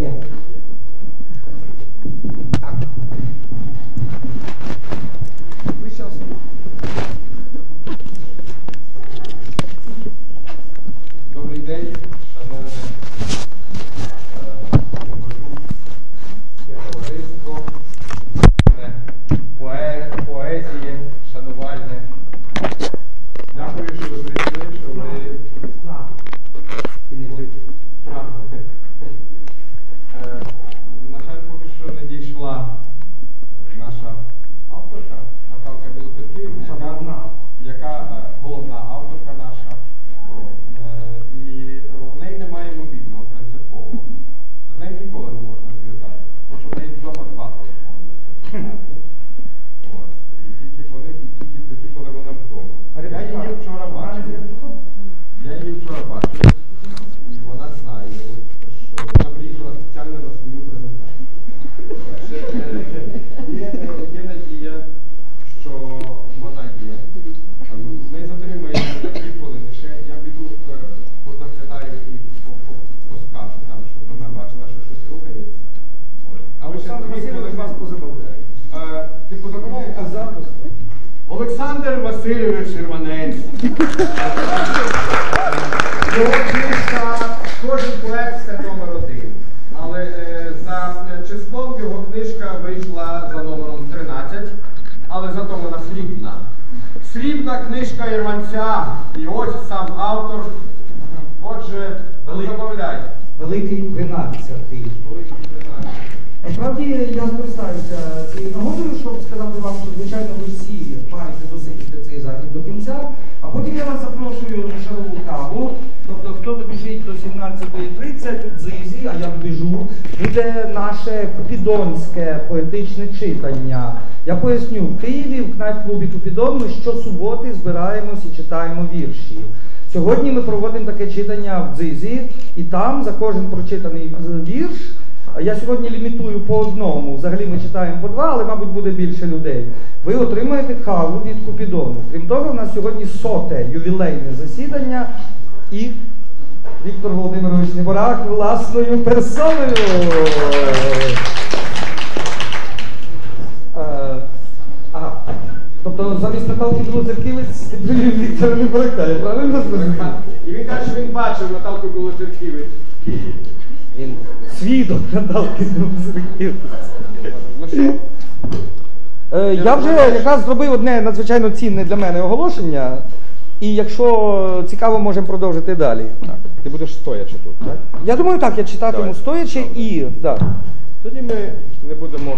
Є. Так. Ви щас. Добрий день, шановне е, товариство, шановне поe- поезії, шанувальне. Дякую, що ви прийшли, що ви Справа. І не ви. Правда. Е, На жаль, поки що не дійшла наша авторка Наталка Білоцерківець, Наша яка, головна. яка е, головна авторка наша. Е, І в неї немає мобільного принципово. З нею ніколи не можна зв'язати. Тому що в неї вдома два телефони. стаціонарні. Ось. І тільки по них, і тільки тоді, коли вона вдома. Я її вчора бачив. Я її вчора бачив, і вона знає, що вона приїхала спеціально на свою презентацію. Ще, е, Є, е, є надія, що вона є. Ми затримаємо на дві хвилини. Ще я піду е, позаглядаю і по- по- поскажу там, щоб вона бачила, що щось рухається. Ось. А ви ще Олександр дві Васильович хвилини. вас позабавляє. Е, Ти позабуваєш? А запуск? Олександр Васильович Черванець. Його книжка Кожен поет це номер один. Але е, за е, числом його книжка вийшла за номером 13, але зато вона срібна. Срібна книжка Ірванця. І ось сам автор. Отже, замовляй. Великий 12-й. Насправді я скористаюся цією нагодою, щоб сказати вам, що звичайно ви всі маєте досидіти цей захід до кінця, а потім я вас запрошую на шарову каву. Тобто, хто добіжить до 17.30 у дзизі, а я добіжу, буде наше купідонське поетичне читання. Я поясню, в Києві в кнайп-клубі Купідон ми щосуботи збираємось і читаємо вірші. Сьогодні ми проводимо таке читання в дзизі, і там за кожен прочитаний вірш. Я сьогодні лімітую по одному. Взагалі ми читаємо по два, але, мабуть, буде більше людей. Ви отримаєте каву від Купідону. Крім того, у нас сьогодні соте ювілейне засідання і Віктор Володимирович Неборак власною персоною. Е, Ага. Тобто замість Наталки Білоцерківець відповів Віктора Неборака. Я правильно зрозумів? І він каже, що він бачив Наталку Білоцерківець. Він свідок Наталки Білоцерківець. Ну що? Е, я вже якраз зробив одне надзвичайно цінне для мене оголошення. І якщо цікаво, можемо продовжити далі. Так, ти будеш стоячи тут, так? Я думаю, так, я читатиму Давай. стоячи і. Да. Тоді ми не будемо.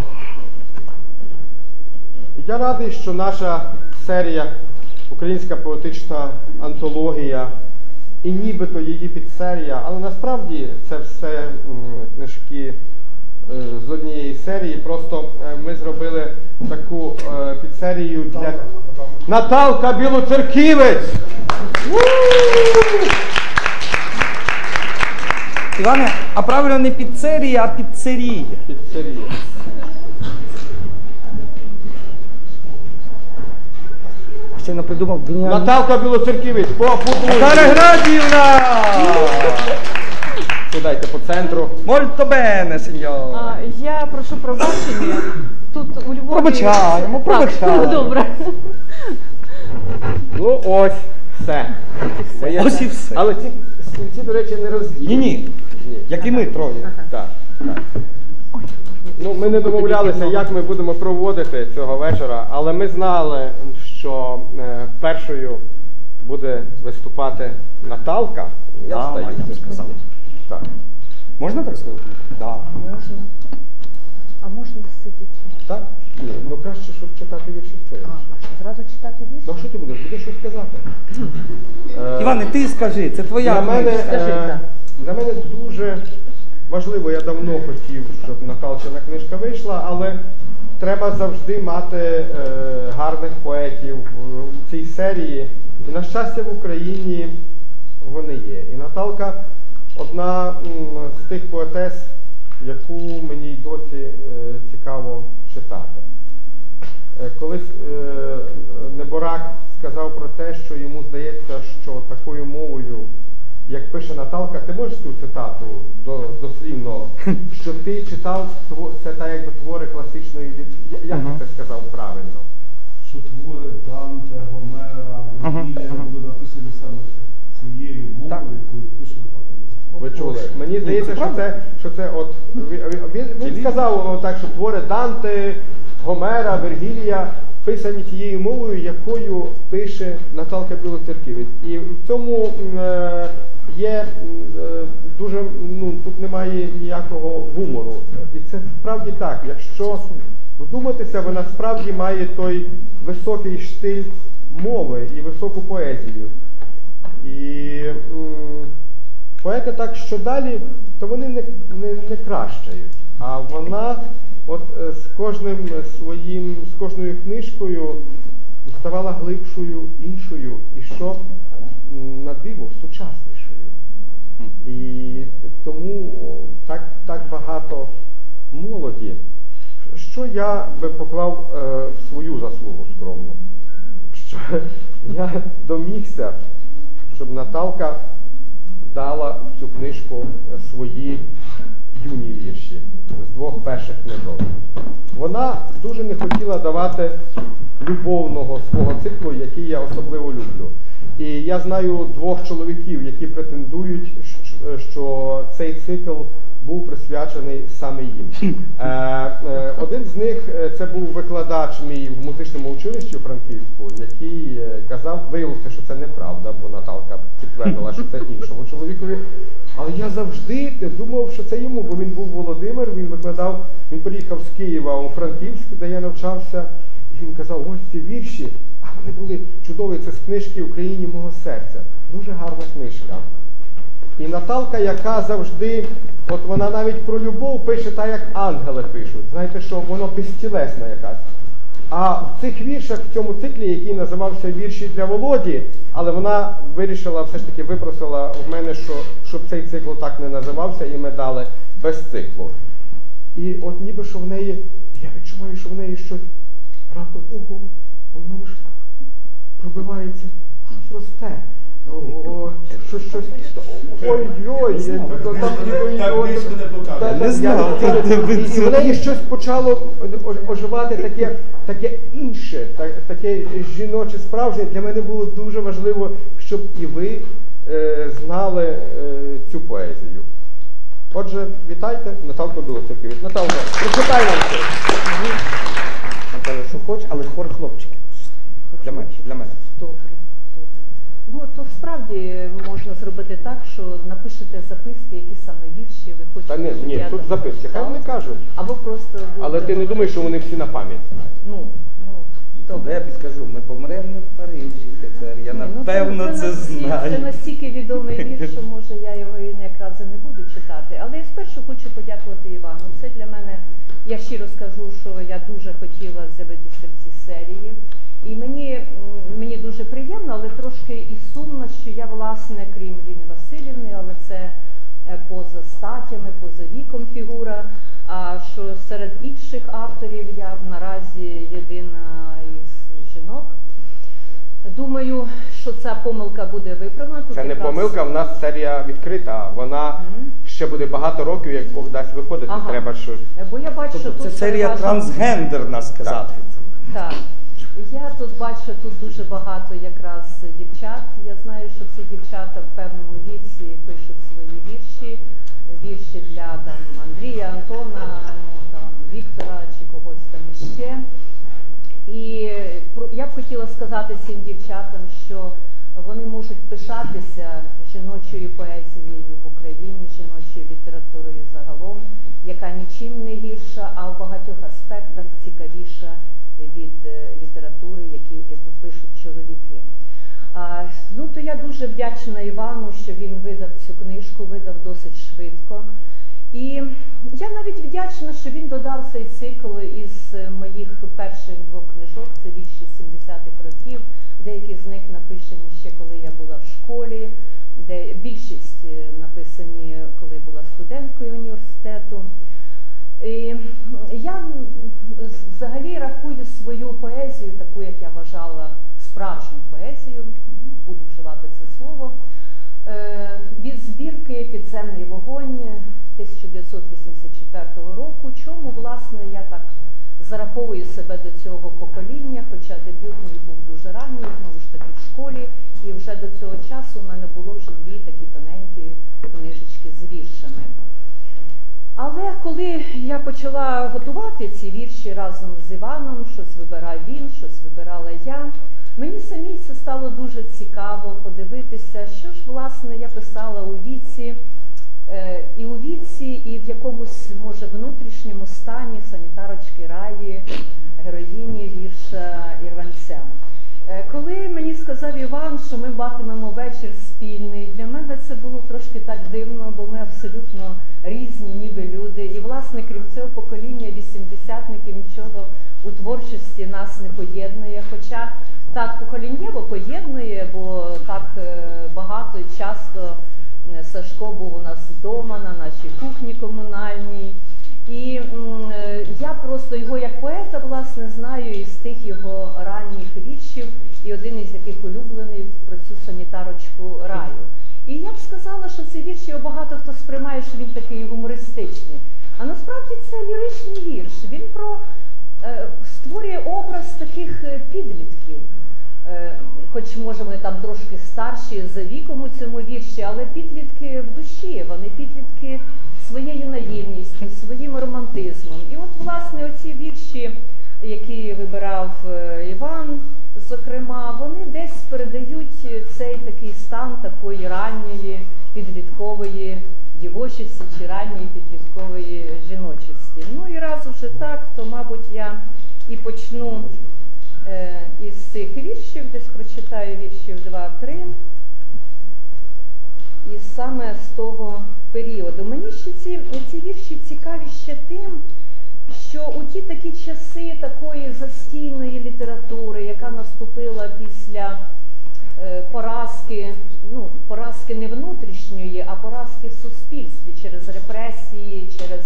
Я радий, що наша серія Українська поетична антологія і нібито її підсерія, але насправді це все книжки е, з однієї серії. Просто е, ми зробили таку е, підсерію для Наталка Білоцерківець! Іване, а правильно не піцерія, а піцерія. Підсерія. Щойно придумав геніальний. Наталка Білоцерківець, поаплодуйте! Градівна! Сідайте по центру. Мольто бене, сеньор. А, я прошу пробачення. Тут у Львові. Пробачаємо, пробачаємо. Так, добре. Ну ось, все. Моє- Ось і все. Але ці стільці, до речі, не розділені. Ні, ні. Як і ми троє. Так, так. Ну, ми не домовлялися, як ми будемо проводити цього вечора, але ми знали, що е, першою буде виступати Наталка. Я Да, стою. я б сказав. Так. Можна так сказати? Да. Можна. А можна сидячи? Так? Ні, ну краще, щоб читати вірші стоячи. Зразу читати вірш? Ну а що ти будеш? Будеш щось сказати. Іване, ти скажи, це твоя Для мене. Скажи, е, для мене дуже важливо, я давно хотів, щоб Наталчина книжка вийшла, але треба завжди мати е, гарних поетів в цій серії. І на щастя в Україні вони є. І Наталка одна м, з тих поетес, яку мені й досі е, цікаво читати. Е, Колись е, Неборак сказав про те, що йому здається, що такою мовою, як пише Наталка, ти можеш цю цитату до, дослівно, що ти читав тво- це та якби твори класичної Як ти це сказав правильно? що твори Данте, Гомера, Вергілія були написані саме цією мовою, Так. якою пише Наталка Ви чули? Мені здається, що це, що це от він, він, він сказав так, що твори Данте, Гомера, Вергілія писані тією мовою, якою пише Наталка Білоцерківець. І в цьому е, є е, дуже ну тут немає ніякого гумору. І це справді так. Якщо вдуматися, вона справді має той високий штиль мови і високу поезію. І поети так, що далі, то вони не, не, не кращають. А вона от е, з кожним своїм, з кожною книжкою ставала глибшою, іншою, і що на диво сучаснішою. І тому так, так багато молоді. Що я би поклав е, в свою заслугу скромну? Що я домігся, щоб Наталка дала в цю книжку свої юні вірші з двох перших книжок. Вона дуже не хотіла давати любовного свого циклу, який я особливо люблю. І я знаю двох чоловіків, які претендують, що цей цикл був присвячений саме їм. Е, е, один з них е, це був викладач мій в музичному училищі у Франківську, який казав, виявилося, що це неправда, бо Наталка підтвердила, що це іншому чоловікові. Але я завжди думав, що це йому, бо він був Володимир, він викладав, він приїхав з Києва у Франківськ, де я навчався, і він казав, ось ці вірші, а вони були чудові, це з книжки Україні мого серця. Дуже гарна книжка. І Наталка, яка завжди, от вона навіть про любов пише так, як ангели пишуть. Знаєте, що воно безтілесна якась. А в цих віршах, в цьому циклі, який називався Вірші для Володі, але вона вирішила, все ж таки випросила в мене, що, щоб цей цикл так не називався, і ми дали без циклу. І от ніби що в неї, я відчуваю, що в неї щось раптом, ого, в мене щось пробивається, щось росте. Щось, щось, ой-ой, не знав, і- в неї щось почало оживати таке, таке інше, таке жіноче справжнє. Для мене було дуже важливо, щоб і ви е, знали е, цю поезію. Отже, вітайте Наталку Білоцерківець. Наталка, прочитай нам щось. Наталя, що хочеш, але хор хлопчиків. Для мене, для мене. Добре. Ну то справді можна зробити так, що напишете записки, які саме вірші ви хочете. Та ні, щоб ні, я тут там записки, хай читала. вони кажуть. Або просто. Але будете ти не думаєш, що вони всі на пам'ять знають. Ну, ну, добре. я підкажу, ми помремо в Парижі тепер. Я Ні, ну, напевно це настільки- Це знаю. настільки відомий вірш, що може я його і якраз і не буду читати. Але я спершу хочу подякувати Івану. Це для мене, я щиро скажу, що я дуже хотіла з'явитися в цій серії. І мені, мені дуже приємно, але трошки і сумно, що я, власне, крім Ліни Васильівни, але це е, поза статтями, поза віком фігура. А що серед інших авторів я наразі єдина із жінок. Думаю, що ця помилка буде виправлена. Тут Це не помилка, в нас серія відкрита. Вона Мгм. ще буде багато років, як Бог дасть виходити. Ага. Треба що. Бо я бачу, що Тобто це тут серія переважно- трансгендерна сказати. Так. Я тут бачу тут дуже багато якраз дівчат. Я знаю, що ці дівчата в певному віці пишуть свої вірші, вірші для там Андрія, Антона, ну, там Віктора чи когось там іще. І я б хотіла сказати цим дівчатам, що вони можуть пишатися жіночою поезією в Україні, жіночою літературою загалом, яка нічим не гірша, а в багатьох аспектах цікавіша від е, літератури, яку пишуть чоловіки. Ну то я дуже вдячна Івану, що він видав цю книжку, видав досить швидко. І я навіть вдячна, що він додав цей цикл із е, моїх перших двох книжок, це вірші 70-х років. Деякі з них написані ще коли я була в школі, де більшість е, написані, коли була студенткою університету. І я взагалі рахую свою поезію, таку, як я вважала, справжню поезію, буду вживати це слово, е, від збірки Підземний вогонь 1984 року. Чому власне я так зараховую себе до цього покоління, хоча дебют мій був дуже ранній, знову ж таки в школі, і вже до цього часу в мене було вже дві такі тоненькі книжечки з віршами. Але коли я почала готувати ці вірші разом з Іваном, щось вибирав він, щось вибирала я. Мені самій це стало дуже цікаво подивитися, що ж власне я писала у віці, і у віці, і в якомусь, може, внутрішньому стані санітарочки раї, героїні вірша Ірванця. Е, Коли мені сказав Іван, що ми матимемо вечір спільний, для мене це було трошки так дивно, бо ми абсолютно різні, ніби люди. І, власне, крім цього покоління вісімдесятників нічого у творчості нас не поєднує. Хоча так поколіннєво поєднує, бо так е, багато і часто е, Сашко був у нас вдома на нашій кухні комунальній. І е, я просто його як поета власне знаю із тих його ранніх віршів, і один із яких улюблений про цю санітарочку раю. І я б сказала, що ці вірші його багато хто сприймає, що він такий гумористичний. А насправді це ліричний вірш. Він про е, створює образ таких е, підлітків. Е, Хоч може вони там трошки старші за віком у цьому вірші, але підлітки в душі, вони підлітки своєю наївністю, своїм романтизмом. І от, власне, оці вірші, які вибирав е, Іван, зокрема, вони десь передають цей такий стан такої ранньої підліткової дівочості чи ранньої підліткової жіночості. Ну і раз уже так, то, мабуть, я і почну із цих віршів, десь прочитаю віршів 2-3. І саме з того періоду. Мені ще ці, ці вірші цікаві ще тим, що у ті такі часи такої застійної літератури, яка наступила після е, поразки, ну, поразки не внутрішньої, а поразки в суспільстві через репресії, через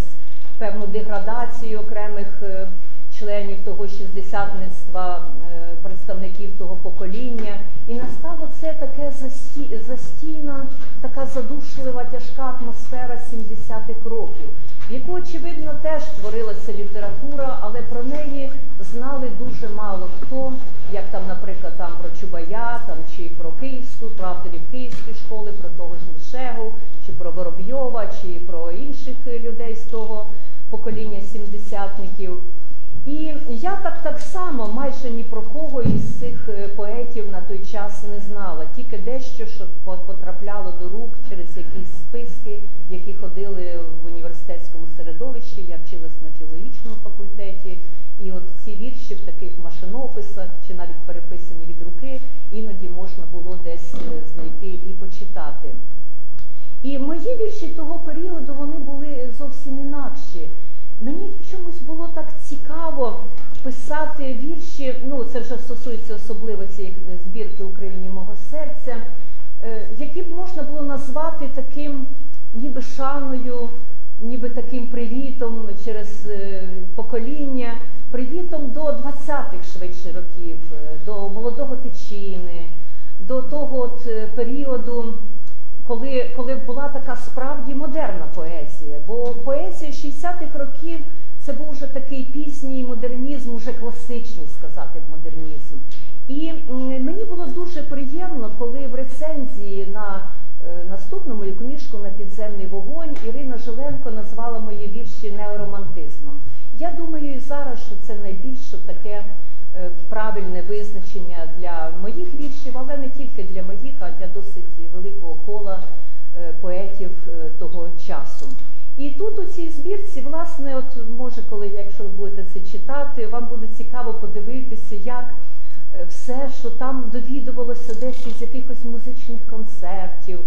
певну деградацію окремих е, членів того шістдесятництва, е, представників того покоління. І настало це таке засті, застійна, така задушлива, тяжка атмосфера 70-х років, в яку, очевидно, теж творилася література, але про неї знали дуже мало хто, як там, наприклад, там про Чубая, там чи про Київську, про авторів Київської школи, про того ж Лишегу, чи про Воробйова, чи про інших людей з того покоління сімдесятників. І я так так само майже ні про кого із цих е, поетів на той час не знала, тільки дещо, що потрапляло до рук через якісь списки, які ходили в університетському середовищі. Я вчилась на філологічному факультеті, і от ці вірші в таких машинописах чи навіть переписані від руки, іноді можна було десь е, знайти і почитати. І мої вірші того періоду вони були зовсім інакші. Мені чомусь було цікаво писати вірші. Ну, це вже стосується особливо цієї збірки Україні мого серця, е, які б можна було назвати таким ніби шаною, ніби таким привітом через е, покоління, привітом до 20-х швидше років, е, до молодого тичини, до того от періоду коли, коли була така справді модерна поезія. Бо поезія 60-х років це був вже такий пізній модернізм, уже класичний сказати модернізм. І мені було дуже приємно, коли в рецензії на е, наступну мою книжку на підземний вогонь Ірина Жиленко назвала мої вірші неоромантизмом. Я думаю і зараз, що це найбільше таке е, правильне визначення для моїх віршів, але не тільки для моїх, а для досить великого кола поетів е, того часу. І тут у цій збірці, власне, от може, коли, якщо ви будете це читати, вам буде цікаво подивитися, як е, все, що там довідувалося десь із якихось музичних концертів,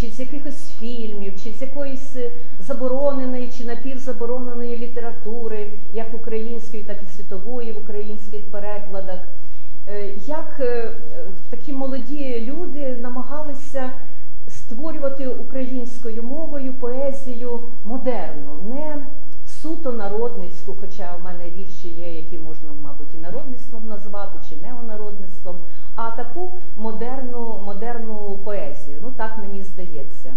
чи з якихось фільмів, чи з якоїсь е, забороненої чи напівзабороненої літератури, як української, так і світової в українських перекладах. Е, Як е, такі молоді люди намагалися створювати українською мовою поезію модерну, не суто народницьку, хоча в мене вірші є, які можна, мабуть, і народництвом назвати, чи неонародництвом, а таку модерну, модерну поезію. Ну так мені здається.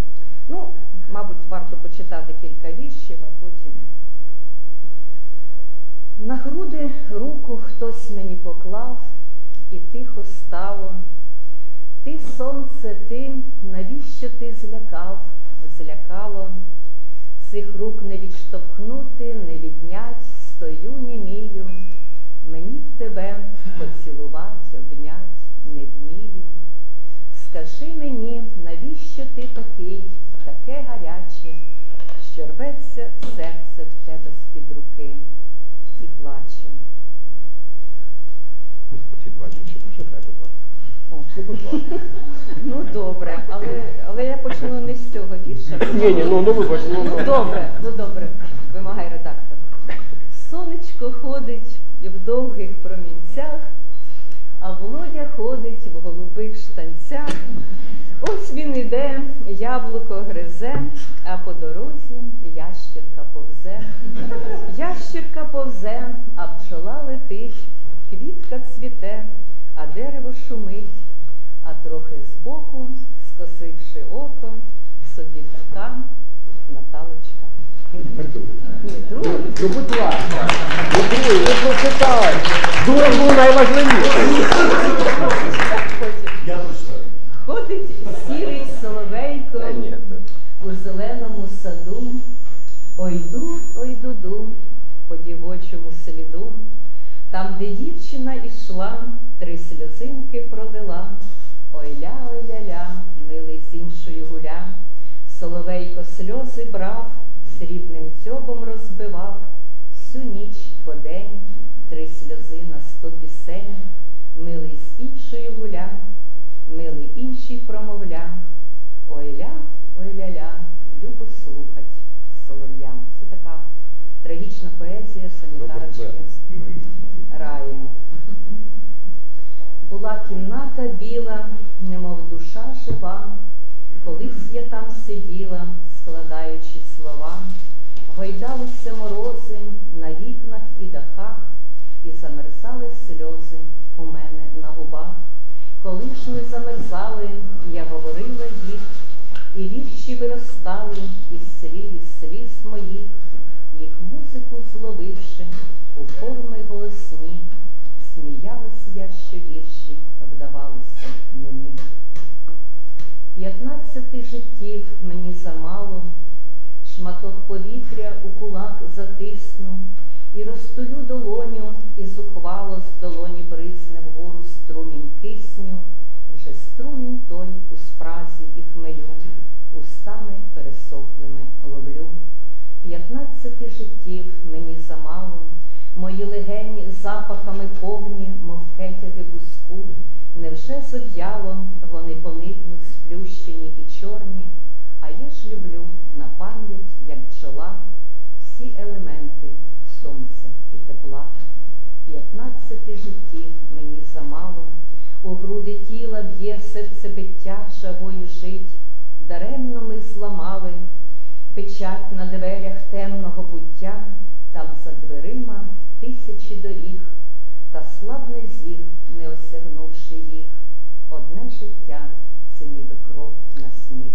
Ну, мабуть, варто почитати кілька віршів, а потім. На груди руку хтось мені поклав, і тихо стало. Ти, сонце, ти, навіщо ти злякав, злякало? Цих рук не відштовхнути, не віднять, стою німію. Мені б тебе поцілувати, обнять не вмію. Скажи мені, навіщо ти такий, таке гаряче, що рветься серце в тебе з-під руки і плаче. Ось ці два вірші прочитай, будь ласка. О, Ну, добре, але, але я почну не з цього вірша. Ні, ні, ну, ну вибач, ну. Добре, ну добре, вимагай редактор. Сонечко ходить в довгих промінцях, а Володя ходить в голубих штанцях. Ось він іде, яблуко гризе, а по дорозі ящірка повзе. Ящірка повзе, а пчола летить, квітка цвіте, а дерево шумить, а трохи збоку, скосивши око, собі така Наталочка. Ну, будь ласка. Ну, ви прочитай. Друге було найважливіше. Я прочитаю. Ходить сірий соловейко у зеленому саду. Ой ду, по дівочому сліду. Там, де дівчина ішла, три сльозинки пролила. Ой ля, ой ля ля, милий з іншою гуля. Соловейко сльози брав, срібним дзьобом розбивав. Всю ніч по день, три сльози на сто пісень. Милий з іншою гуля, милий інший промовля. Ой ля, ой ля ля, любо слухать солов'ям. Це така трагічна поезія санітарочки Раї. Була кімната біла, немов душа жива. Колись я там сиділа, складаючи слова, гойдалися морози на вікнах і дахах, і замерзали сльози у мене на губах. Коли ж не замерзали, я говорила їх, і вірші виростали із слів, із сліз моїх, їх музику зловивши у форми голосні, сміялась я, що вірші вдавалися мені. П'ятнадцяти життів мені замало, шматок повітря у кулак затисну, і розтулю долоню, і зухвало з долоні бризне вгору струмінь кисню, вже струмінь той у спразі і хмелю, устами пересохлими ловлю. П'ятнадцяти життів мені замало, мої легені запахами повні, мов кетяги буску. Невже зов'яло вони поникнуть сплющені і чорні, а я ж люблю на пам'ять, як бджола, всі елементи сонця і тепла. П'ятнадцяти життів мені замало, у груди тіла б'є серцебиття жагою жить, даремно ми зламали печать на дверях темного буття, там за дверима тисячі доріг, та слабне зір, не осягнувши їх, одне життя це ніби кров на сніг.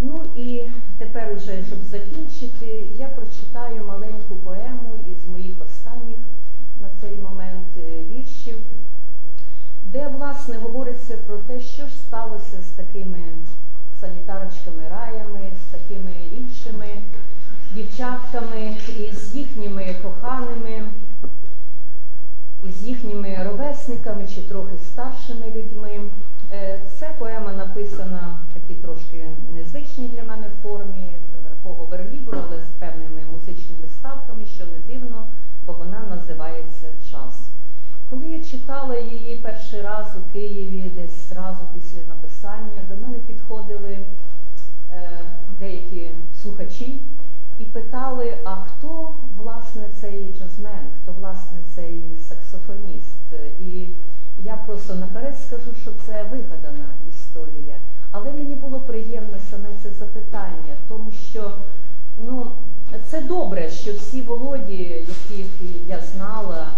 Ну і тепер уже, щоб закінчити, я прочитаю маленьку поему із моїх останніх на цей момент е, віршів, де власне говориться про те, що ж сталося з такими санітарочками раями, з такими іншими дівчатками і з їхніми коханими, і з їхніми ровесниками чи трохи старшими людьми. Е, Це поема написана в такій трошки незвичній для мене формі, такого верлібру, але з певними музичними ставками, що не дивно, бо вона називається Час. Коли я читала її перший раз у Києві, десь зразу після написання, до мене підходили е, деякі слухачі і питали, а хто власне цей джазмен, хто власне цей саксофоніст? І я просто наперед скажу, що це вигадана історія. Але мені було приємно саме це запитання, тому що ну, це добре, що всі володі, яких я знала,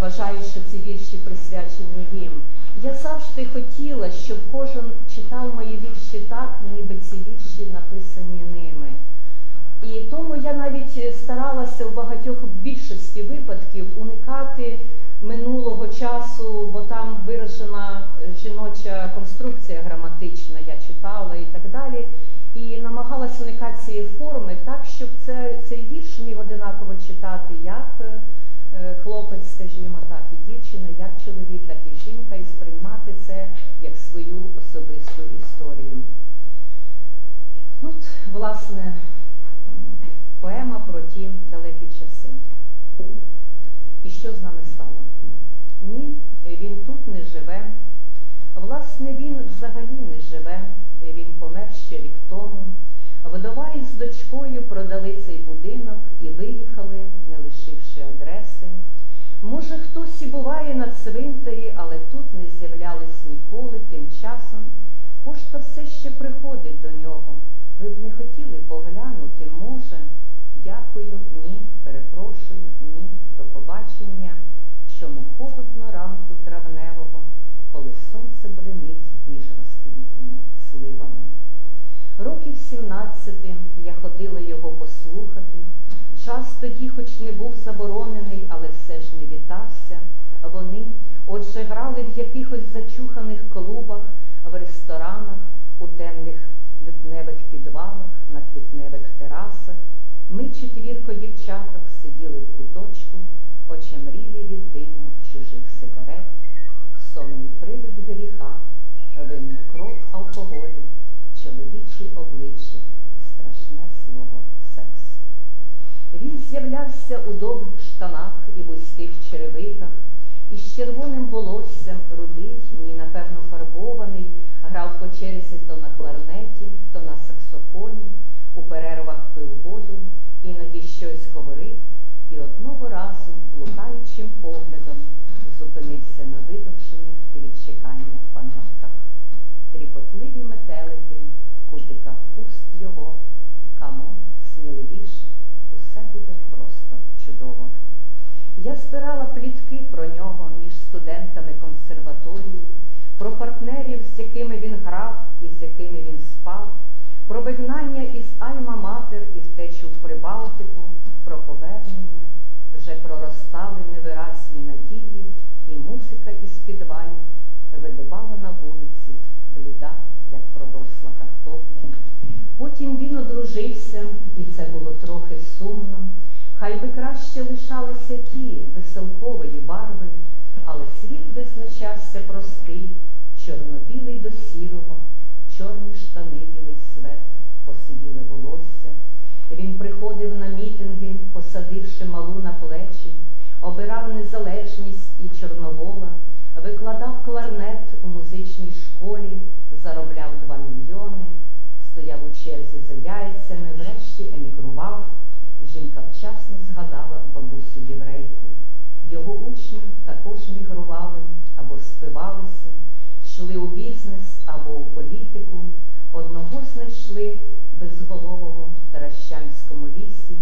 вважають, що ці вірші присвячені їм. Я завжди хотіла, щоб кожен читав мої вірші так, ніби ці вірші написані ним. тому я навіть е, старалася в багатьох більшості випадків уникати минулого часу, бо там виражена е, жіноча конструкція граматична, я читала і так далі. І намагалася уникати цієї форми так, щоб це, цей вірш міг одинаково читати як е, хлопець, скажімо так, і дівчина, як чоловік, так і жінка, і сприймати це як свою особисту історію. От, власне, поема про ті далекі часи. І що з нами стало? Ні, він тут не живе. Власне, він взагалі не живе. Він помер ще рік тому. Вдова із дочкою продали цей будинок і виїхали, не лишивши адреси. Може, хтось і буває на цвинтарі, але тут не з'являлись ніколи. Тим часом пошта все ще приходить до нього. Ви б не хотіли поглянути, може? Дякую, ні, перепрошую, ні, до побачення. Чому холодно ранку травневого, коли сонце бринить між розквітлими сливами. Років 17 я ходила його послухати. Джаз тоді, хоч не був заборонений, але все ж не вітався. Вони, отже, грали в якихось зачуханих клубах, в ресторанах, у темних лютневих підвалах, на квітневих терасах. Ми, четвірко дівчаток, сиділи в куточку, очемрілі від диму чужих сигарет, сонний привид гріха, винна кров алкоголю, чоловічі обличчя, страшне слово секс. Він з'являвся у довгих штанах і вузьких черевиках, із червоним волоссям, рудий, ні, напевно, фарбований, грав по черзі то на кларнеті, то на саксофоні, у перервах пив воду, іноді щось говорив, і одного разу, блукаючим поглядом, зупинився на видовшених від чекання панельках. Тріпотливі метелики в кутиках уст його, come on, сміливіше, усе буде просто чудово. Я збирала плітки про нього між студентами консерваторії, про партнерів, з якими він грав і з якими він спав, про вигнання із Альма-Матер і втечу в Прибалтику, про повернення, вже проростали невиразні надії, і музика із підвалів видибала на вулиці, бліда, як проросла картопля. Потім він одружився, і це було трохи сумно. Хай би краще лишалися ті веселкової барви, але світ визначався простий, чорно-білий до сірого, чорні штани, білий свет, посивіле волосся. Він приходив на мітинги, посадивши малу на плечі, обирав незалежність і чорновола, викладав кларнет у музичній школі, заробляв два мільйони, стояв у черзі за яйцями, врешті емігрував. Жінка вчасно згадала бабусю єврейку. Його учні також мігрували або спивалися, йшли у бізнес або у політику. Одного знайшли безголового в Таращанському лісі,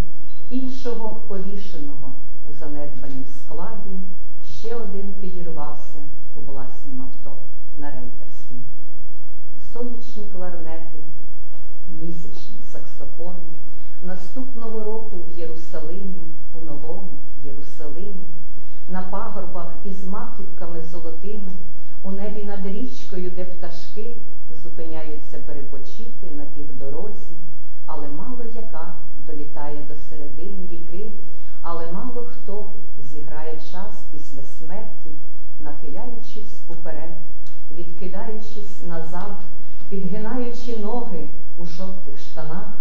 іншого повішеного у занедбанім складі, ще один підірвався у власнім авто на рейтерській. Сонячні кларнети, місячні саксофони. Наступного року в Єрусалимі, у новому Єрусалимі, на пагорбах із маківками золотими, у небі над річкою, де пташки зупиняються перепочити на півдорозі, але мало яка долітає до середини ріки, але мало хто зіграє час після смерті, нахиляючись уперед, відкидаючись назад, підгинаючи ноги у жовтих штанах,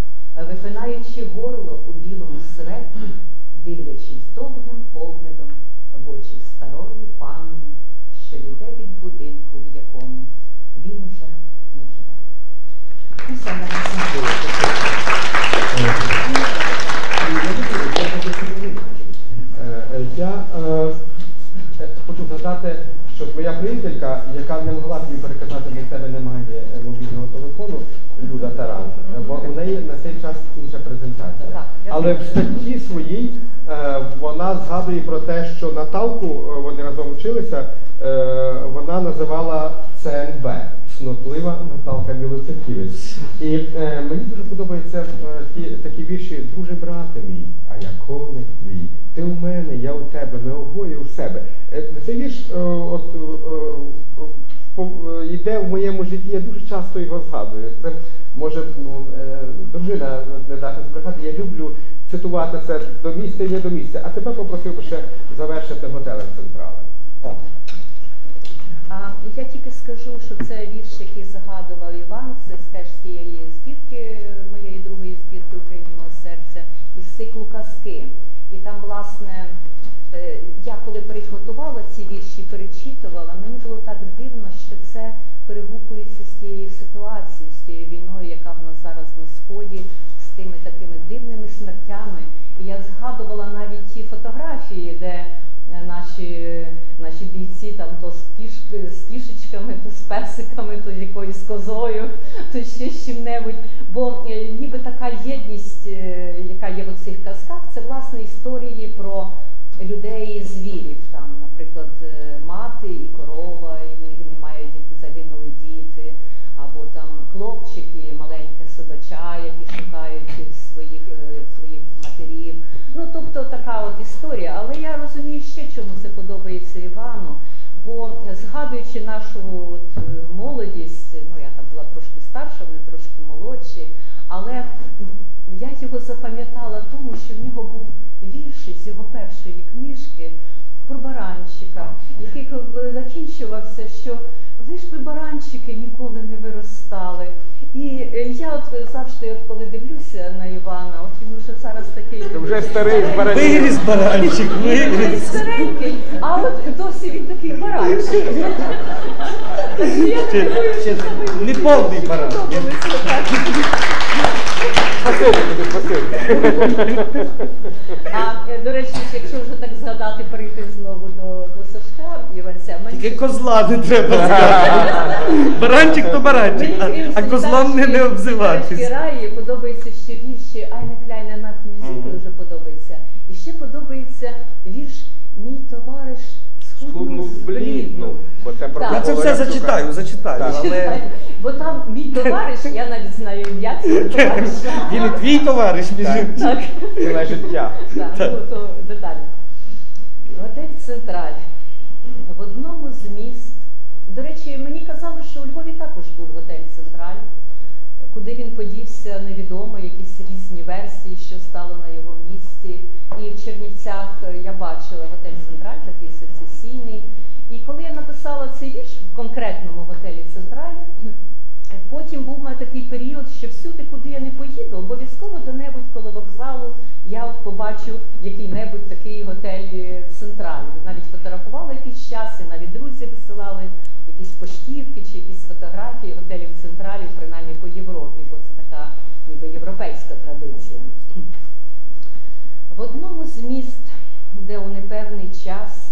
випинаючи горло у білому светрі, дивлячись довгим поглядом в очі старої панни, що йде від будинку, в якому він уже не живе. Все, наразі. Е, Я е, е, хочу згадати, що твоя приятелька, яка не могла тобі переказати, бо в тебе немає мобільного телефону, Люда Таран, бо у неї на цей час інша презентація. Але в статті своїй вона згадує про те, що Наталку, е, вони разом вчилися, е, вона називала ЦНБ. Цнотлива Наталка Білоцерківець. І е, мені дуже подобається е, ті, такі вірші Друже брате мій, а я коник твій, ти у мене, я у тебе, ми обоє у себе. Е, Цей вірш е, от, е, е, е, йде в моєму житті, я дуже часто його згадую. Це може ну, е, дружина не дати збрехати. Я люблю цитувати це до місця і не до місця. А тебе попросив би ще завершити готелем централем. Так. Я тільки скажу, що це вірш, який згадував Іван, це теж з тієї збірки, моєї другої збірки Українського серця, із циклу казки. І там, власне, е, я коли переготувала ці вірші, перечитувала, мені було так дивно, що це перегукується з тією ситуацією, з тією війною, яка в нас зараз на сході, з тими такими дивними смертями. І я згадувала навіть ті фотографії, де е, наші, наші там то з, кішки, з кішечками, то з песиками, то з якоюсь козою, то ще з чим-небудь. Бо е, ніби така єдність, е, яка є в цих казках, це власне історії про людей і звірів. Там, наприклад, е, мати і корова, і немає загинули діти, або там хлопчики, маленьке собача, які шукають своїх, своїх матерів. Ну, тобто така от історія. Але я розумію ще, чому це подобається Івану. Згадуючи нашу от, е, молодість, ну я там була трошки старша, вони трошки молодші, але я його запам'ятала тому, що в нього був вірш із його першої книжки про баранчика, який закінчувався, що ви ж би баранчики ніколи не виростали. І е, я от завжди, от коли дивлюся на Івана, от він вже зараз такий Ти вже старий з баранчик. Виріс баранчик, він виріс. старенький, а от досі він такий баранчик. Я Ще, ще не повний так. Спасибі тобі, спасибі. А е, до речі, якщо вже так згадати, перейти знову до, до Сашка Іванця, мені Тільки козла не треба сказати. Баранчик то баранчик, а, а козлом не, не обзиватись. Раї подобається ще вірші Айне Кляйне Нахт Мюзик Мгм. дуже подобається. І ще подобається вірш Мій товариш Схуднув схуднув збліднув, бо це про Я це все Коваля зачитаю, зачитаю, Так. але Бо там мій товариш, я навіть знаю ім'я цього товариша. він і твій товариш між Так. іншим. Так. Ціле життя. Так, ну то детально. Готель Централь. В одному з міст. До речі, мені казали, що у Львові також був готель Централь. Куди він подівся, невідомо, якісь різні версії, що стало на його місці. І в Чернівцях е, я бачила готель Централь, такий сецесійний. І написала цей вірш в конкретному готелі Централь, Потім був мене такий період, що всюди, куди я не поїду, обов'язково де-небудь коло вокзалу я от побачу який-небудь такий готель е, централь. Навіть фотографувала якийсь час, і навіть друзі висилали якісь поштівки чи якісь фотографії готелів централів, принаймні по Європі, бо це така ніби європейська традиція. В одному з міст, де у непевний час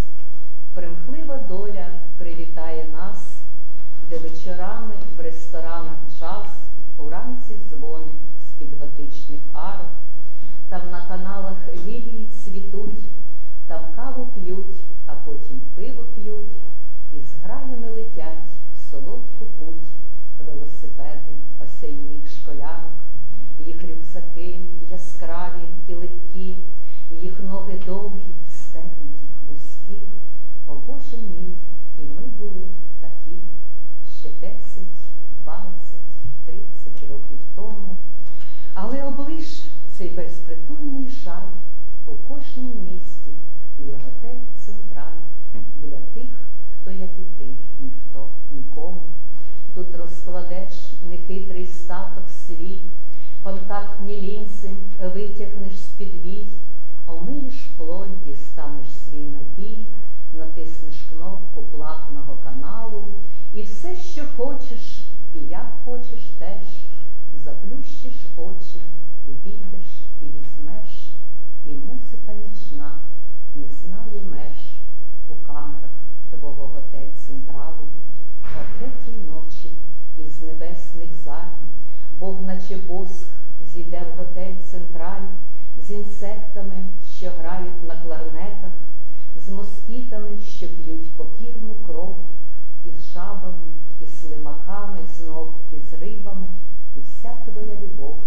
примхлива доля привітає нас де вечорами в ресторанах джаз, уранці дзвони з-під готичних арок, там на каналах лілії цвітуть, там каву п'ють, а потім пиво п'ють, і з гранями летять в солодку путь велосипеди осяйних школярок, їх рюкзаки яскраві і легкі, їх ноги довгі, стегна їх вузькі. О Боже мій, і ми були такі ще 10, 20, 30 років тому. Але облиш цей безпритульний жаль у кожнім місті є готель Централь для тих, хто, як і ти, ніхто нікому. Тут розкладеш нехитрий статок свій, контактні лінзи витягнеш з-під вій, омиєш плоть, дістанеш свій напій, натиснеш кнопку платного і все, що хочеш, і як хочеш теж, заплющиш очі, війдеш, і візьмеш, і музика нічна не знає меж у камерах твого готель централу, о третій ночі із небесних заль, Бог, наче боск, зійде в готель централь з інсектами, що грають на кларнетах, з москітами, що п'ють покірну кров, жабами, і слимаками знов, і з рибами, і вся твоя любов,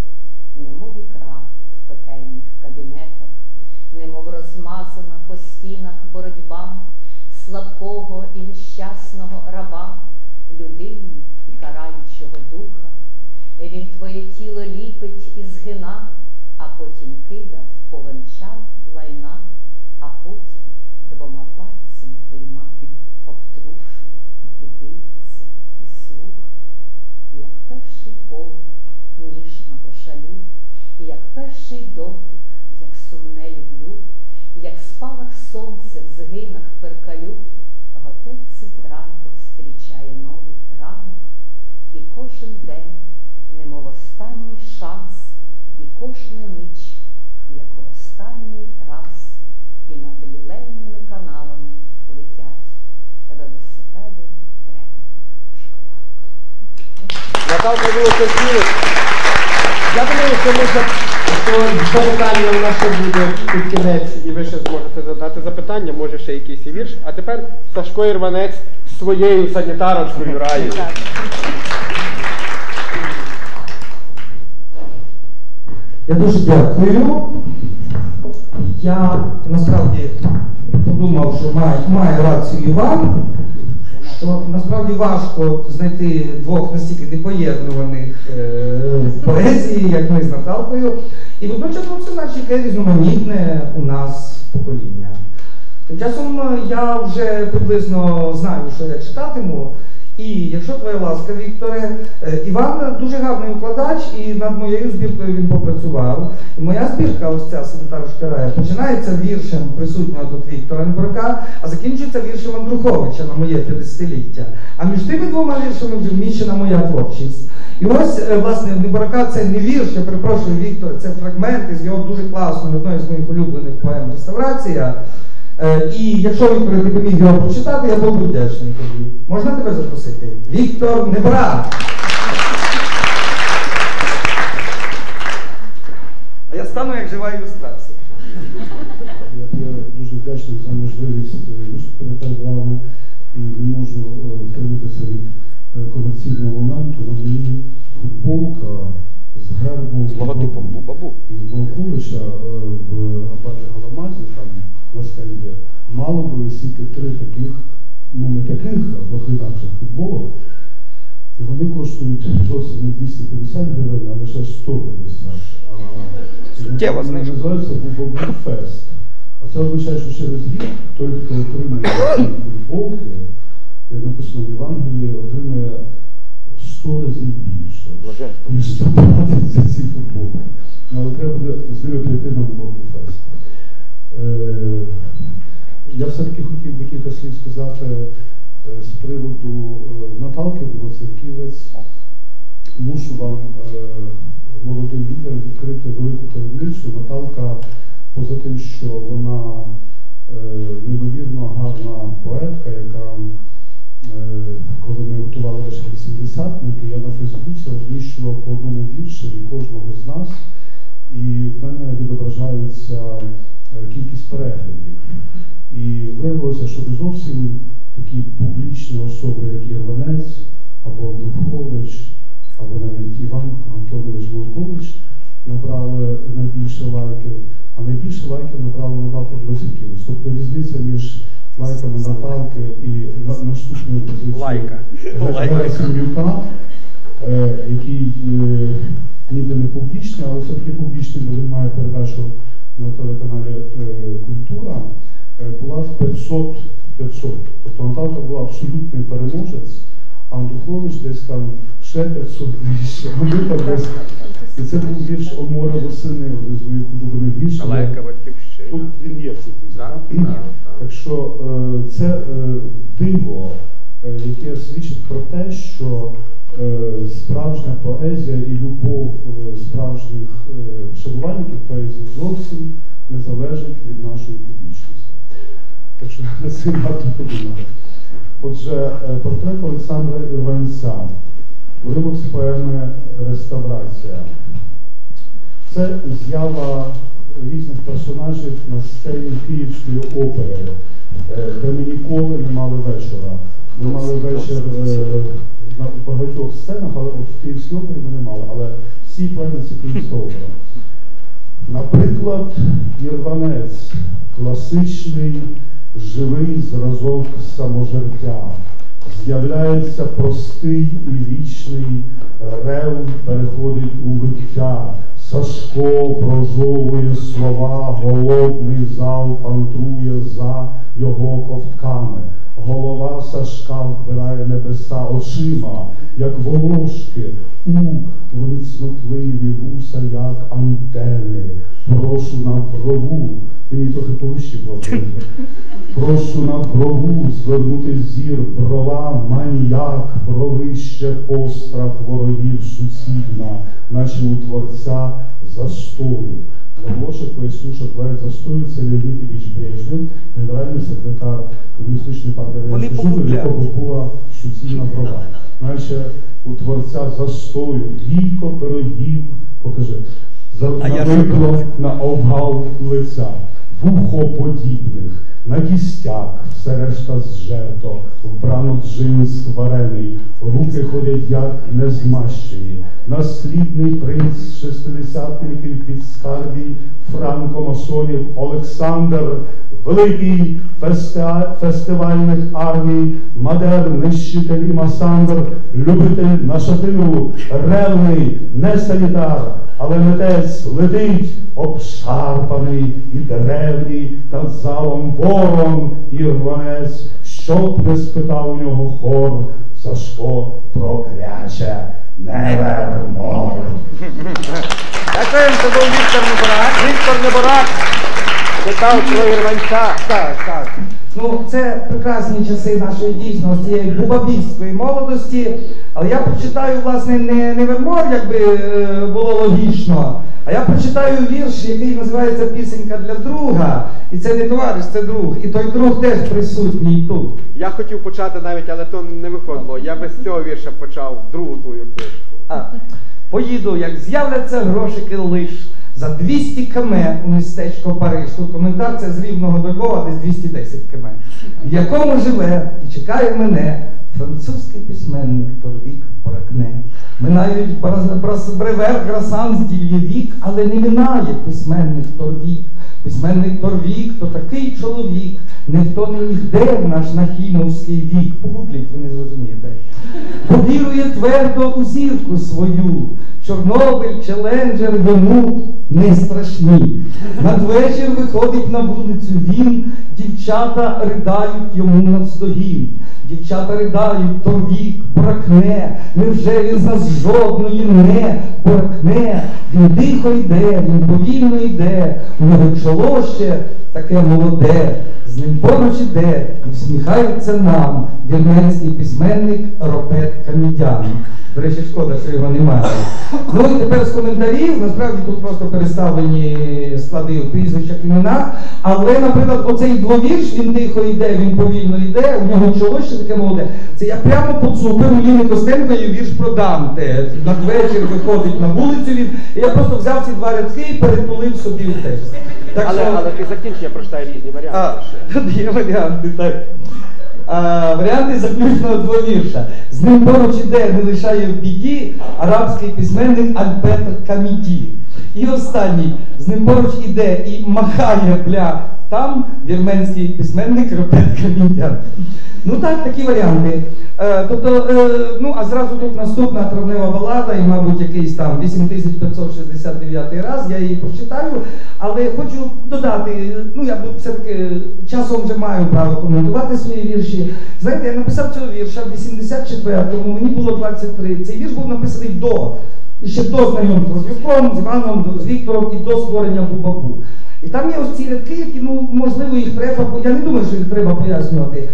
немов ікра готельних кабінетах, немов розмазана по стінах боротьба слабкого і нещасного раба, людині і караючого духа. Він твоє тіло ліпить і згина, а потім кидав, повенчав лайна, а потім двома пальцями вийма, обтрушує і дивиться, і слухає, як перший погляд ніжного жалю, як перший дотик, як сумне люблю, як спалах сонця в згинах перкалю, готель централь зустрічає новий ранок, і кожен день, немов останній шанс, і кожна ніч, як останній раз, і над лілейними каналами летять велосипеди древніх школяр. Наталка Білокосмілик. Я думаю, що ми що запитання у нас ще буде під кінець, і ви ще зможете задати запитання, може ще якийсь і вірш. А тепер Сашко Ірванець своєю санітарочкою раю. Я дуже дякую. Я насправді подумав, що має, має рацію Іван, що насправді важко знайти двох настільки непоєднуваних е, в поезії, як ми з Наталкою. І водночас це наче яке різноманітне у нас покоління. Тим часом е, я вже приблизно знаю, що я читатиму. І якщо твоя ласка, Вікторе, е, Іван дуже гарний укладач, і над моєю збіркою він попрацював. І моя збірка, ось ця санітарочка рая, починається віршем присутнього тут Віктора Небрака, а закінчується віршем Андруховича на моє 50-ліття. А між тими двома віршами вже вміщена моя творчість. І ось, е, власне, Небрака це не вірш, я перепрошую Віктор, це фрагменти з його дуже класної, одної з моїх улюблених поем Реставрація. Е, І якщо Віктор ти його прочитати, я буду вдячний тобі. Можна тебе запросити? Віктор Небра. А я стану як жива ілюстрація. Мало би висіти три таких, ну не таких, а трохи інакших футболок. І вони коштують зовсім не 250 гривень, а лише 150. А Суттєва вони знижка. називаються Бубабу Фест. А це означає, що через рік той, хто отримує футболки, як написано в Євангелії, отримує 100 разів більше, ніж заплатить за ці футболки. Ну, але треба буде з ними прийти на Я все-таки хотів би кілька слів сказати е, з приводу е, Наталки Білоцерківець. Мушу вам, е, молодим людям, відкрити велику таємницю. Наталка, поза тим, що вона неймовірно гарна поетка, яка, коли ми готували наші 80-ники, я на Фейсбуці розміщував по одному віршеві кожного з нас, і в мене відображаються кількість переглядів. І виявилося, що не зовсім такі публічні особи, як Ірванець або Духович, або навіть Іван Антонович Волкович набрали найбільше лайків, а найбільше лайків набрала Наталка Білосиківич. Тобто різниця між лайками Наталки і на- наступною позицією. Е, який е, ніби не публічний, але все-таки публічний, бо він має передачу на телеканалі е, Культура, була в 500 500. Тобто Наталка була абсолютний переможець, а Андрухович десь там ще 500 нижче. десь. І це був вірш «О море восени, один з моїх улюблених віршів. Тут він є в цій книзі, Так, що е, це е, диво, е, яке свідчить про те, що е, справжня поезія і любов е, справжніх е, шанувальників поезії зовсім не залежить від нашої публічності. Так що на це варто подумати. Отже, е, портрет Олександра Іванця, уривок з поеми Реставрація. Це з'ява різних персонажів на сцені Київської опери, е, де ми ніколи не мали вечора. Ми мали вечір е, на багатьох сценах, але от в Київській опері ми не мали. Але всі поеми це Київська опера. Наприклад, Ірванець класичний живий зразок саможиття. З'являється простий і вічний рев переходить у виття. Сашко прожовує слова, голодний зал пантрує за його ковтками. Голова Сашка вбирає небеса очима, як волошки, у вони цнотливі вуса, як антени. Прошу на брову, мені трохи повище було. Прошу на брову звернути зір брова, маніяк, бровище, пострах ворогів суцільна, наче у творця застою. Що творець застою це Леонід Ілліч Брежнев, генеральний секретар Комуністичної партії Радянської якого була суцільна права. Наче у творця застою, двійко пирогів, покажи, А я навикло на обгал лиця, вухоподібних, на кістях, все решта зжерто, вбрано джинс варений, руки ходять як незмащені. Наслідний принц шестидесятників під скарбій франкомасонів Олександр, великий фестеа- фестивальних армій, мадер, нищитель і масандр, любитель на шатиру, ревний, не санітар, але митець летить обшарпаний і древній над залом ворон і рванець, щоб не спитав у нього хор, Сашко прокляче невермор. Дякуємо, це був Віктор Неборак. Віктор Неборак питав про Ірванця. Так, так. Ну, це прекрасні часи нашої дійсно цієї бубабійської молодості. Але я прочитаю, власне, не, не вермор, якби е, було логічно, а я прочитаю вірш, який називається Пісенька для друга. І це не товариш, це друг. І той друг теж присутній тут. Я хотів почати навіть, але то не виходило. Я без цього вірша почав другу твою книжку. А, поїду, як з'являться грошики лиш за 200 км у містечко Париж. Тут коментар це з Рівного до Львова, десь 210 км. В якому живе і чекає мене французький письменник Торвік Поракне. Минають бревер, грасан, вік, але не минає письменник Торвік. Письменник Торвік то такий чоловік, ніхто не ніде в наш нахімовський вік. Погугліть, ви не зрозумієте. Повірує твердо у зірку свою. Чорнобиль, Челенджер йому не страшні. Надвечір виходить на вулицю він, дівчата ридають йому навздогін. Дівчата ридають, то вік бракне, невже він нас жодної не бракне? Він тихо йде, він повільно йде, у нього чоло ще таке молоде, з ним поруч іде і всміхається нам вірменський письменник Ропет Камідян. До речі, шкода, що його немає. Ну і тепер з коментарів, насправді тут просто переставлені склади в прізвищах іменах. Але, наприклад, оцей двовірш, він тихо йде, він повільно йде, у нього чоло ще таке молоде. Це я прямо поцупив у Ліни Костенко і вірш про Данте. Надвечір виходить на вулицю він. І я просто взяв ці два рядки і перетулив собі в текст. Так Але, що- але ти закінчення прочитай різні варіанти. а, ще. Тут є варіанти, так. А, варіанти заключного двовірша. З ним поруч іде, не лишає в біді арабський письменник Альберт Каміді. І останній, з ним поруч іде і махає бля там вірменський письменник Ропет Камідян. Ну так, такі варіанти. Е, тобто, е, ну а зразу тут наступна травнева балада, і, мабуть, якийсь там 8569 раз, я її прочитаю, але хочу додати, ну я все-таки часом вже маю право коментувати свої вірші. Знаєте, я написав цього вірша в 84-му, мені було 23. Цей вірш був написаний до, і ще до знайомства з Розюком, з Іваном, з Віктором і до створення Губаку. І там є ось ці рядки, які, ну, можливо, їх треба, я не думаю, що їх треба пояснювати.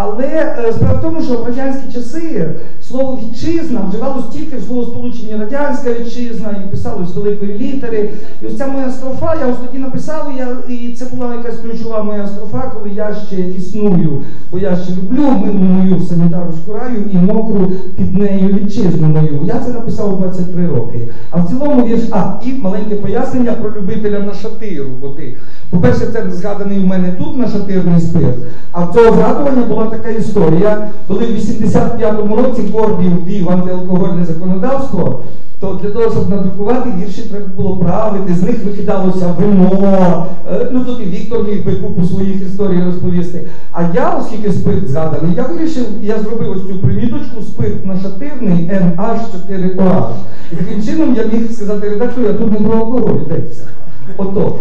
Але е, справа в тому, що в радянські часи слово вітчизна вживалось тільки в словосполученні радянська вітчизна і писалось великої літери. І ось ця моя строфа, я ось тоді написав, і, я, і це була якась ключова моя строфа, коли я ще існую, бо я ще люблю милу мою санітарську раю і мокру під нею вітчизну мою. Я це написав у 23 роки. А в цілому вірш, а, і маленьке пояснення про любителя на шатиру, бо ти По-перше, це згаданий у мене тут нашатирний спирт. А в цього згадування була така історія, коли в 85-му році Корбів ввів антиалкогольне законодавство, то для того, щоб надрукувати вірші, треба було правити, з них викидалося вино. Е, Ну тут і Віктор міг би купу своїх історій розповісти. А я, оскільки спирт згаданий, я вирішив, я зробив ось цю приміточку спирт нашатирний NH4OH. І таким чином я міг сказати редактору, я тут не про алкоголь йдеться. Отож,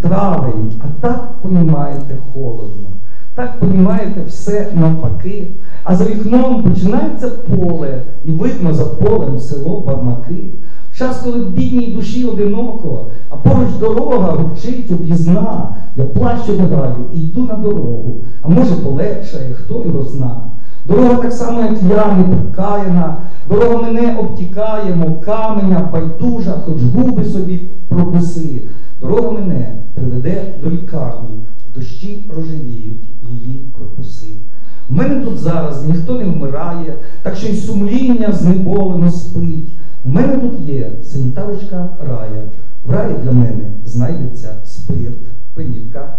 травень, а так понімаєте холодно. Так понімаєте все навпаки. А за вікном починається поле, і видно за полем село Бармаки. Час, коли бідній душі одиноко, а поруч дорога гурчить об'їзна. Я плачу граю і йду на дорогу, а може полегшає, хто його зна. Дорога так само, як я, не прикаяна, дорога мене обтікає, мов каменя, байдужа, хоч губи собі прокуси. Дорога мене приведе до лікарні, дощі рожевіють її корпуси. В мене тут зараз ніхто не вмирає, так що й сумління знеболено спить. У мене тут є санітарочка рая. В раї для мене знайдеться спирт, примітка.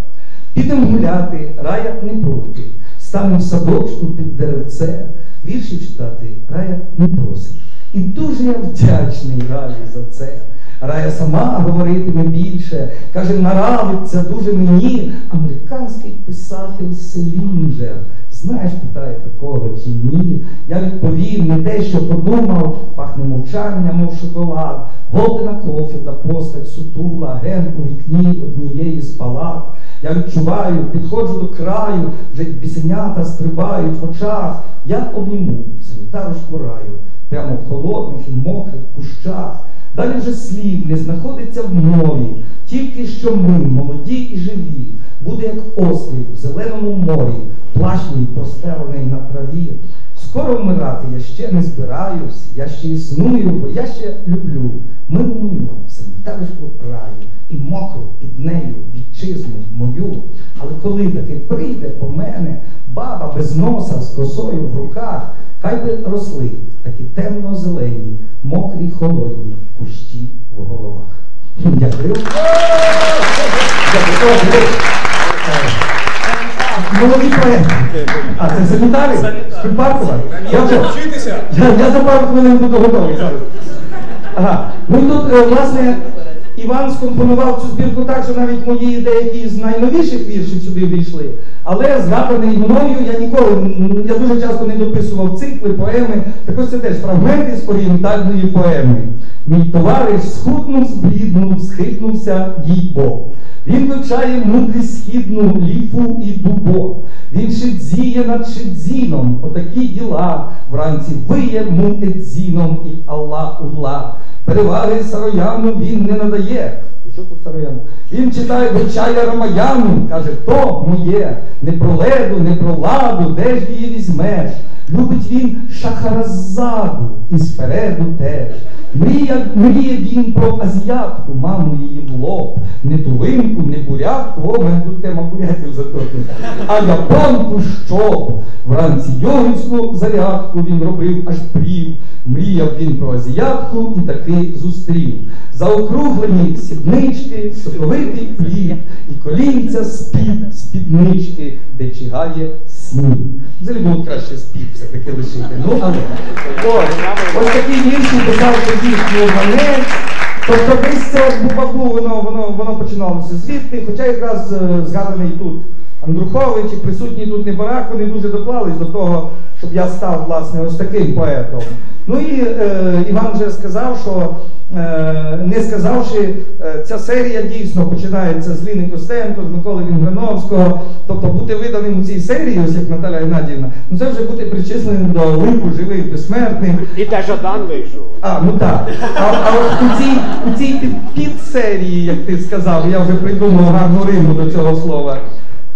Підемо гуляти, рая не проти. Станемо в садочку під деревце, вірші читати рая не просить. І дуже я вдячний раї за це. Рая сама говоритиме більше, каже, нравиться дуже мені американський писатель Селінджер. Знаєш, питає такого чи ні? Я відповів не те, що подумав, пахне мовчання, мов шоколад, Голдена Кофіда, постать сутула, ген у вікні однієї з палат. Я відчуваю, підходжу до краю, вже бісенята стрибають в очах. Я обніму санітарочку раю, прямо в холодних і мокрих кущах. Далі вже слів не знаходиться в мові, тільки що ми, молоді і живі, буде як острів в зеленому морі, плащний простелений на траві. Скоро вмирати я ще не збираюсь, я ще існую, бо я ще люблю милу мою санітарочку раю і мокру під нею вітчизну мою. Але коли таки прийде по мене баба без носа з косою в руках, хай би росли такі темно-зелені, мокрі холодні кущі в головах. Дякую. Молоді поети. А це санітари? З Я вже- Я, я за пару хвилин буду готовий. Ага. Ну і тут, е, власне, Іван скомпонував цю збірку так, що навіть мої деякі з найновіших віршів сюди війшли. Але згаданий мною я ніколи, я дуже часто не дописував цикли, поеми. Так ось це теж фрагменти з орієнтальної поеми. Мій товариш схуднув, збліднув, схитнувся їй бо. Він вивчає мудрість східну ліфу і дубо. Він шидзіє над шидзіном, отакі діла. Вранці виє му едзіном і Алла Улла. Переваги Сарояну він не надає. Що тут Сароян? Він читає вивчає Рамаяну, каже, то моє, не про леду, не про ладу, де ж її візьмеш. Любить він шахаразаду і спереду теж. Мріє, мріє він про азіатку, маму її в лоб, не тувинку, не бурятку, о, мене тут тема бурятів заточена, а японку щоб. Вранці йогівську зарядку він робив аж прів. Мріяв він про азіатку і таки зустрів. Заокруглені сіднички, соковитий плід, і колінця з-під спіднички, де чигає сніг. Взагалі було краще спів все-таки лишити. Ну, але ось, ось такі вірші писав тоді мене. Тобто десь це бубаку, воно, воно, воно починалося звідти, хоча якраз е, згаданий тут Андрухович і присутній тут Небарак, вони дуже доклались до того, щоб я став власне ось таким поетом. Ну і е, Іван вже сказав, що е, не сказавши, е, ця серія дійсно починається з Ліни Костенко, з Миколи Вінграновського. Тобто бути виданим у цій серії, ось як Наталя Геннадіївна, ну це вже бути причисленим до лику живих безсмертних. І те Жадан вийшов. А, ну так. А, а от у цій, у цій підсерії, як ти сказав, я вже придумав гарну риму до цього слова.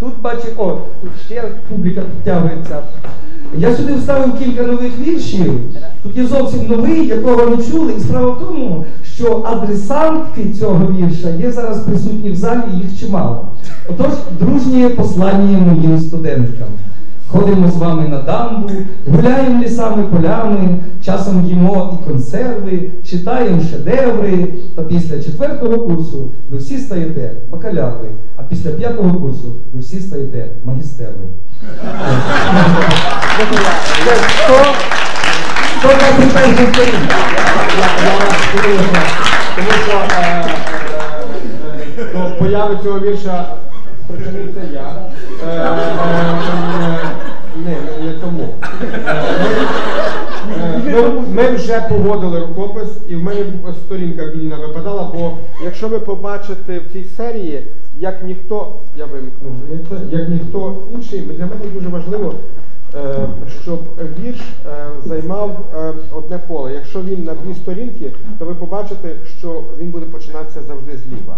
Тут бачить, о, тут ще публіка підтягується. Я сюди вставив кілька нових віршів. Тут є зовсім новий, якого не чули. І справа в тому, що адресантки цього вірша є зараз присутні в залі, їх чимало. Отож, дружнє послання моїм студенткам. Ходимо з вами на дамбу, гуляємо лісами, полями, часом їмо і консерви, читаємо шедеври. Та після четвертого курсу ви всі стаєте бакаляри, а після п'ятого курсу ви всі стаєте і? Тому що е, е, е, до появи цього вірша причинив це я. Е, е, е, Не, не, не Ми, ми вже погодили рукопис, і в мене сторінка вільна випадала, бо якщо ви побачите в цій серії, як ніхто, я вимкнув, як ніхто інший, для мене дуже важливо, е, щоб вірш е, займав е, одне поле. Якщо він на дві сторінки, то ви побачите, що він буде починатися завжди зліва.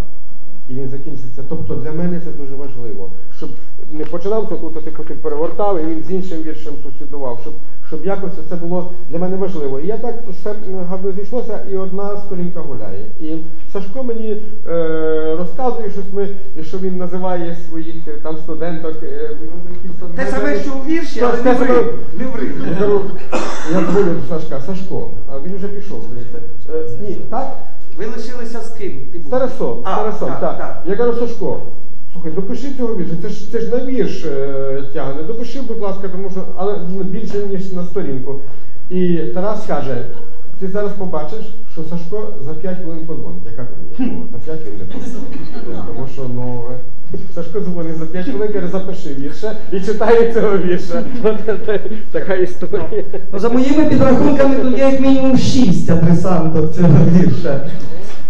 І він закінчиться. Тобто для мене це дуже важливо, щоб не починався тут, типу ти перегортав, і він з іншим віршем сусідував, щоб, щоб якось це було для мене важливо. І я так все гарно зійшлося, і одна сторінка гуляє. І Сашко мені е, розказує щось ми, що він називає своїх е, там студенток. Е, Те саме, що у вірші, але не ври. Не ври. я дзвоню до Сашка, Сашко, а він вже пішов. Е, ні, так? Ви лишилися з ким? З Тарасом, Тарасом, так. так. Я кажу, Сашко, слухай, допиши цього вірша. Це ж це ж на вірш е, тягне. Допиши, будь ласка, тому що але більше ніж на сторінку. І Тарас каже: ти зараз побачиш, що Сашко за 5 хвилин подзвонить. Я кажу, ні, ну, за 5 він не подзвонить. Тому що ну. Сашко дзвонить за 5 хвилин, каже, запиши вірша і читає цього вірша. Така історія. Ну, за моїми підрахунками, тут є як мінімум шість адресантів цього вірша.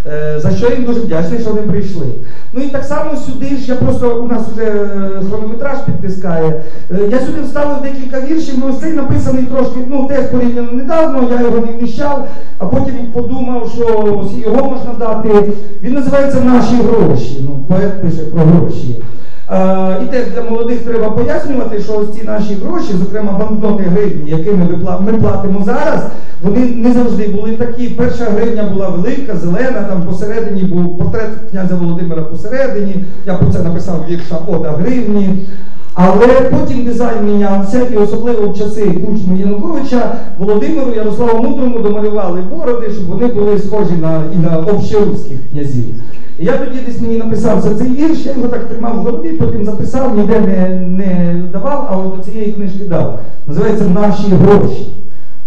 Е, За що їм дуже вдячний, що вони прийшли. Ну і так само сюди ж я просто у нас вже е, хронометраж підтискає. Е, Я сюди вставив декілька віршів, ну цей написаний трошки, ну теж порівняно недавно, я його не вміщав, а потім подумав, що його можна дати. Він називається Наші гроші. Ну, поет пише про гроші. Е, І теж для молодих треба пояснювати, що ось ці наші гроші, зокрема банкноти гривні, якими ми платимо зараз, вони не завжди були такі. Перша гривня була велика, зелена, там посередині був портрет князя Володимира посередині. Я про це написав вірша Ода гривні. Але потім дизайн мінявся, і особливо в часи Кучми Януковича Володимиру Ярославу Мудрому домалювали бороди, щоб вони були схожі на і на общеруських князів. Я тоді десь мені написав за цей вірш, я його так тримав в голові, потім записав, ніде не, не давав, а от до цієї книжки дав. Називається Наші гроші.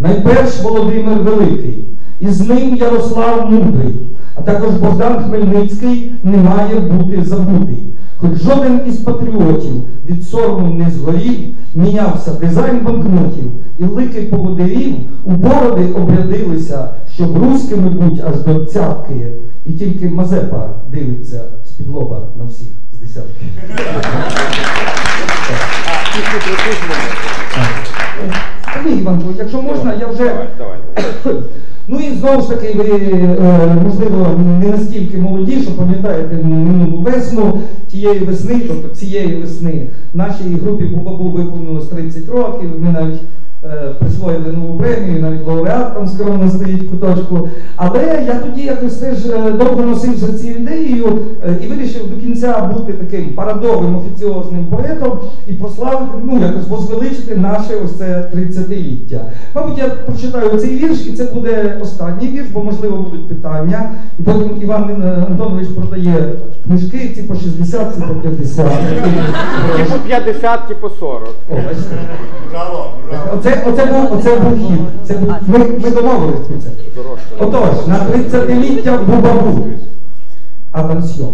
Найперш Володимир Великий, і з ним Ярослав Мудрий, а також Богдан Хмельницький не має бути забутий. Хоч жоден із патріотів від сорому не згорів, мінявся дизайн банкнотів, і лики поводирів у бороди обрядилися, щоб руськими будь аж до цятки, і тільки Мазепа дивиться з-під лоба на всіх знову ж таки, ви, е, можливо, не настільки молоді, що пам'ятаєте минулу весну, тієї весни, тобто цієї весни, нашій групі Бубабу виповнилось 30 років. Ми навіть присвоїли нову премію, навіть лауреат там скромно стоїть в куточку. Але я тоді якось теж е, довго носився цією ідеєю е, і вирішив до кінця бути таким парадовим офіціозним поетом і прославити, ну якось возвеличити наше ось це 30-ліття. Мабуть, я прочитаю цей вірш, і це буде останній вірш, бо можливо будуть питання. І потім Іван е, Антонович продає книжки, ці по 60, ці по 50. Ті по 50, ті по 40. О, бачите? Оце, оце, був, оце був хід. Це ми, ми домовились про це. Отож, на 30-ліття Бубабу. Атансьйон.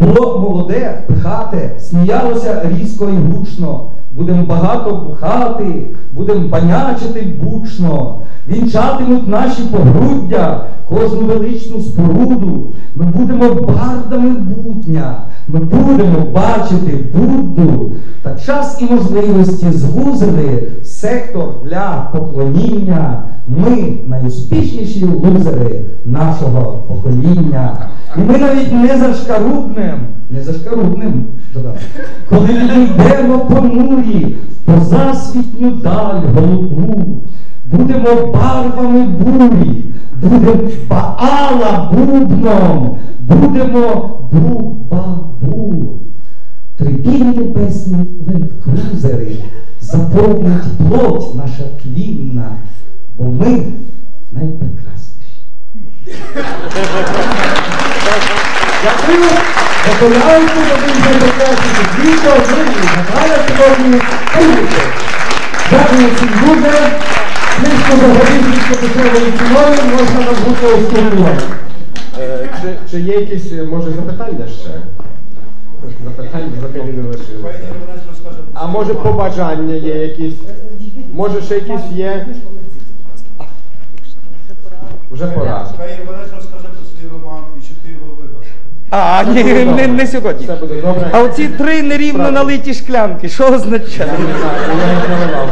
Було молоде, пихате, сміялося різко і гучно. Будем багато бухати, будем банячити бучно. Вінчатимуть наші погруддя, кожну величну споруду. Ми будемо бардами будня, ми будемо бачити Будду. Та час і можливості звузили сектор для поклоніння. Ми найуспішніші лузери нашого покоління. І ми навіть не зашкарудним, не зашкарудним, додам, коли відійдемо понурі в позасвітню даль голубу, будемо барвами бурі, будемо Баала бубном, будемо бу-ба-бу. Трипі Твої лендкрузери заповнять плоть наша тлінна, бо ми найпрекрасніші. Дякую. Готовляюся до тих найпрекрасніших відео, ми Наталя сьогодні. Привіт. Дякую всім дуже. Близько до годинки початкової ціною можна нам бути уступувати. Е, Чи, чи є якісь, е, може, запитання ще? Запитання взагалі не лишилося. А може побажання є якісь? Може ще якісь є? Вже пора. Хай Іванець розкаже про свій роман і чи ти його видав. А, ні, не, не сьогодні. Все буде добре. А оці три нерівно налиті шклянки, що Я означає? не знаю, я їх наливав.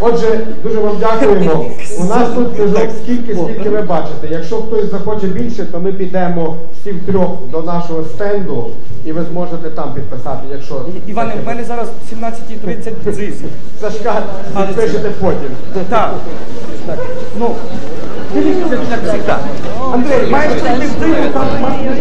Отже, дуже вам дякуємо. У нас тут книжок скільки, скільки ви бачите. Якщо хтось захоче більше, то ми підемо всі втрьох до нашого стенду і ви зможете там підписати, якщо Іване, в мене зараз 17.30 дзис. Сашка підпишете потім. Так. Так. Ну. Андрій, маєш в дзис, там маєш.